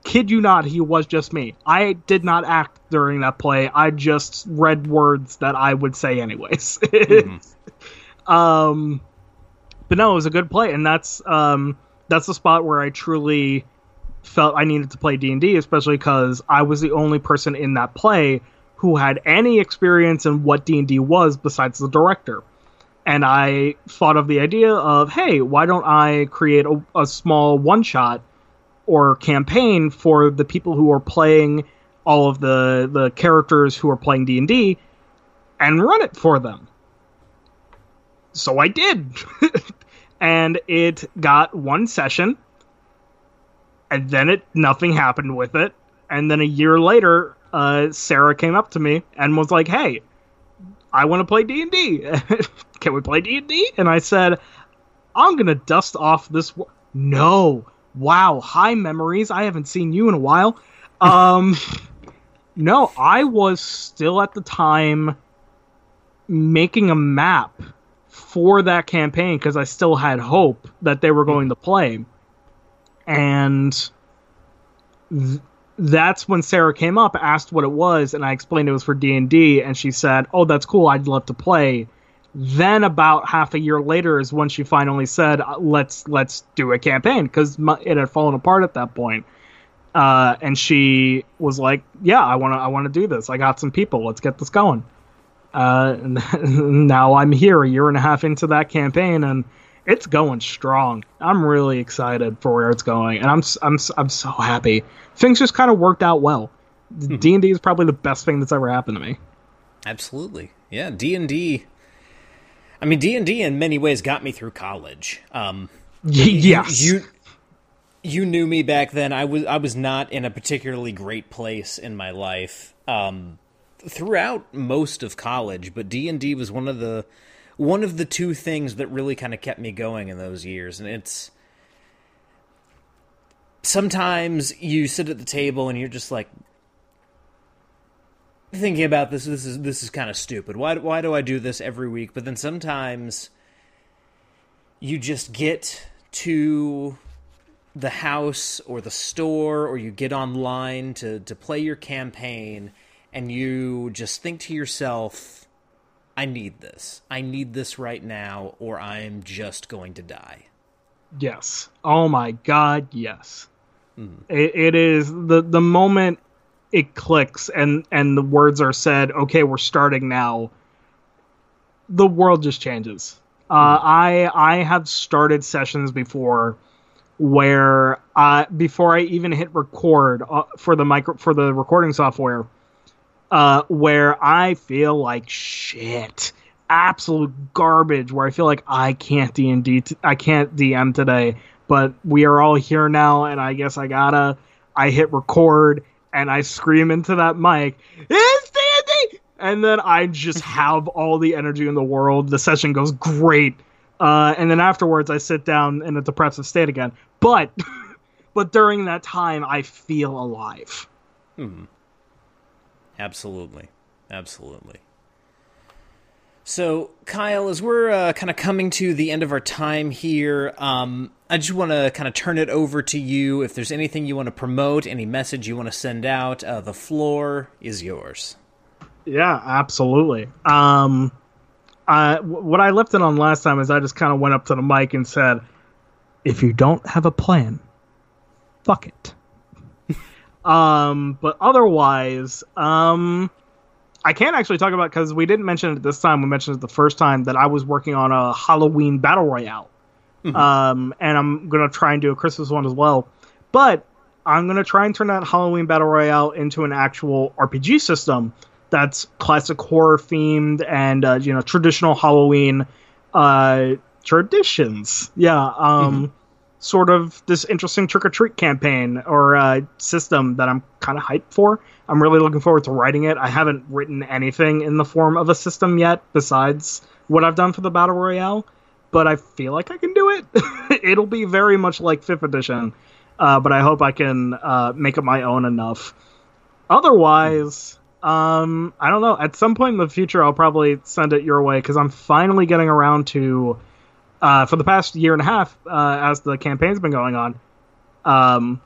kid you not, he was just me. I did not act during that play. I just read words that I would say anyways. mm-hmm. um, but no, it was a good play, and that's um, that's the spot where I truly felt I needed to play D and D, especially because I was the only person in that play who had any experience in what D and D was besides the director. And I thought of the idea of, hey, why don't I create a, a small one shot or campaign for the people who are playing all of the the characters who are playing D and D, and run it for them. So I did. and it got one session and then it nothing happened with it. And then a year later uh, sarah came up to me and was like hey i want to play d&d can we play d&d and i said i'm gonna dust off this w-. no. Wow high memories. I haven't seen you in a while. Um no i was still at the time making a map for that campaign because I still had hope that they were going to play. And th- that's when Sarah came up, asked what it was, and I explained it was for D and she said, "Oh, that's cool. I'd love to play." Then about half a year later is when she finally said, uh, "Let's let's do a campaign," because it had fallen apart at that point. Uh, and she was like, "Yeah, I want to I want to do this. I got some people. Let's get this going." Uh, now I'm here a year and a half into that campaign, and it's going strong. I'm really excited for where it's going, and I'm I'm I'm so happy. Things just kind of worked out well. Hmm. D and D is probably the best thing that's ever happened to me. Absolutely, yeah. D and D. I mean, D and D in many ways got me through college. Um, yes, you, you you knew me back then. I was I was not in a particularly great place in my life. Um, throughout most of college, but D and D was one of the one of the two things that really kind of kept me going in those years, and it's sometimes you sit at the table and you're just like thinking about this this is this is kind of stupid. Why why do i do this every week? But then sometimes you just get to the house or the store or you get online to to play your campaign and you just think to yourself, I need this. I need this right now, or I'm just going to die. Yes. Oh my God, yes. Mm. It, it is the the moment it clicks and and the words are said, okay, we're starting now, the world just changes. Uh, I I have started sessions before where uh, before I even hit record uh, for the micro for the recording software, uh, where I feel like shit, absolute garbage. Where I feel like I can't D and D, I can't DM today, but we are all here now, and I guess I gotta. I hit record and I scream into that mic, "It's D and then I just have all the energy in the world. The session goes great. Uh, and then afterwards, I sit down in a depressive state again. But, but during that time, I feel alive. Hmm. Absolutely, absolutely. So, Kyle, as we're uh, kind of coming to the end of our time here, um, I just want to kind of turn it over to you. If there's anything you want to promote, any message you want to send out, uh, the floor is yours. Yeah, absolutely. Um, I, what I left it on last time is I just kind of went up to the mic and said, "If you don't have a plan, fuck it." Um, but otherwise, um, I can't actually talk about because we didn't mention it this time. We mentioned it the first time that I was working on a Halloween battle royale, mm-hmm. um, and I'm gonna try and do a Christmas one as well. But I'm gonna try and turn that Halloween battle royale into an actual RPG system that's classic horror themed and uh, you know traditional Halloween uh, traditions. Yeah, um, mm-hmm. Sort of this interesting trick or treat campaign or uh, system that I'm kind of hyped for. I'm really looking forward to writing it. I haven't written anything in the form of a system yet besides what I've done for the battle royale, but I feel like I can do it. It'll be very much like fifth edition, uh, but I hope I can uh, make it my own enough. Otherwise, um, I don't know. At some point in the future, I'll probably send it your way because I'm finally getting around to, uh, for the past year and a half, uh, as the campaign's been going on. Um,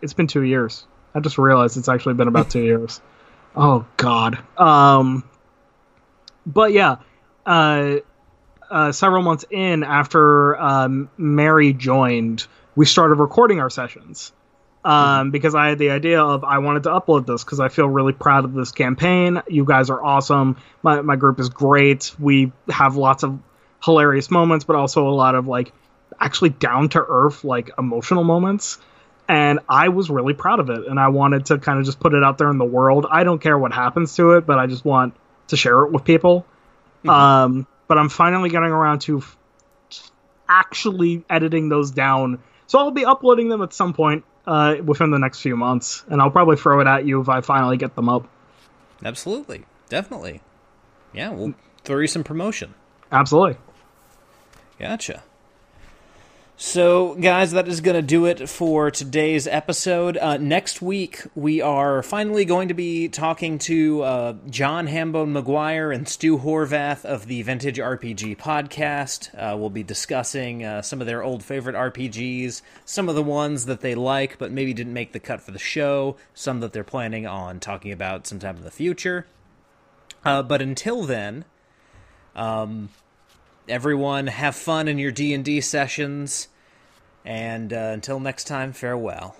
it's been two years. I just realized it's actually been about two years. Oh God. Um, but yeah, uh, uh, several months in after um, Mary joined, we started recording our sessions um, because I had the idea of I wanted to upload this because I feel really proud of this campaign. You guys are awesome. My my group is great. We have lots of hilarious moments, but also a lot of like actually down to earth like emotional moments. And I was really proud of it, and I wanted to kind of just put it out there in the world. I don't care what happens to it, but I just want to share it with people. Mm-hmm. Um, but I'm finally getting around to f- actually editing those down, so I'll be uploading them at some point uh, within the next few months, and I'll probably throw it at you if I finally get them up. Absolutely, definitely. Yeah, we'll throw you some promotion. Absolutely. Gotcha. So, guys, that is going to do it for today's episode. Uh, next week, we are finally going to be talking to uh, John Hambone McGuire and Stu Horvath of the Vintage RPG podcast. Uh, we'll be discussing uh, some of their old favorite RPGs, some of the ones that they like but maybe didn't make the cut for the show, some that they're planning on talking about sometime in the future. Uh, but until then, um, everyone have fun in your D&D sessions and uh, until next time farewell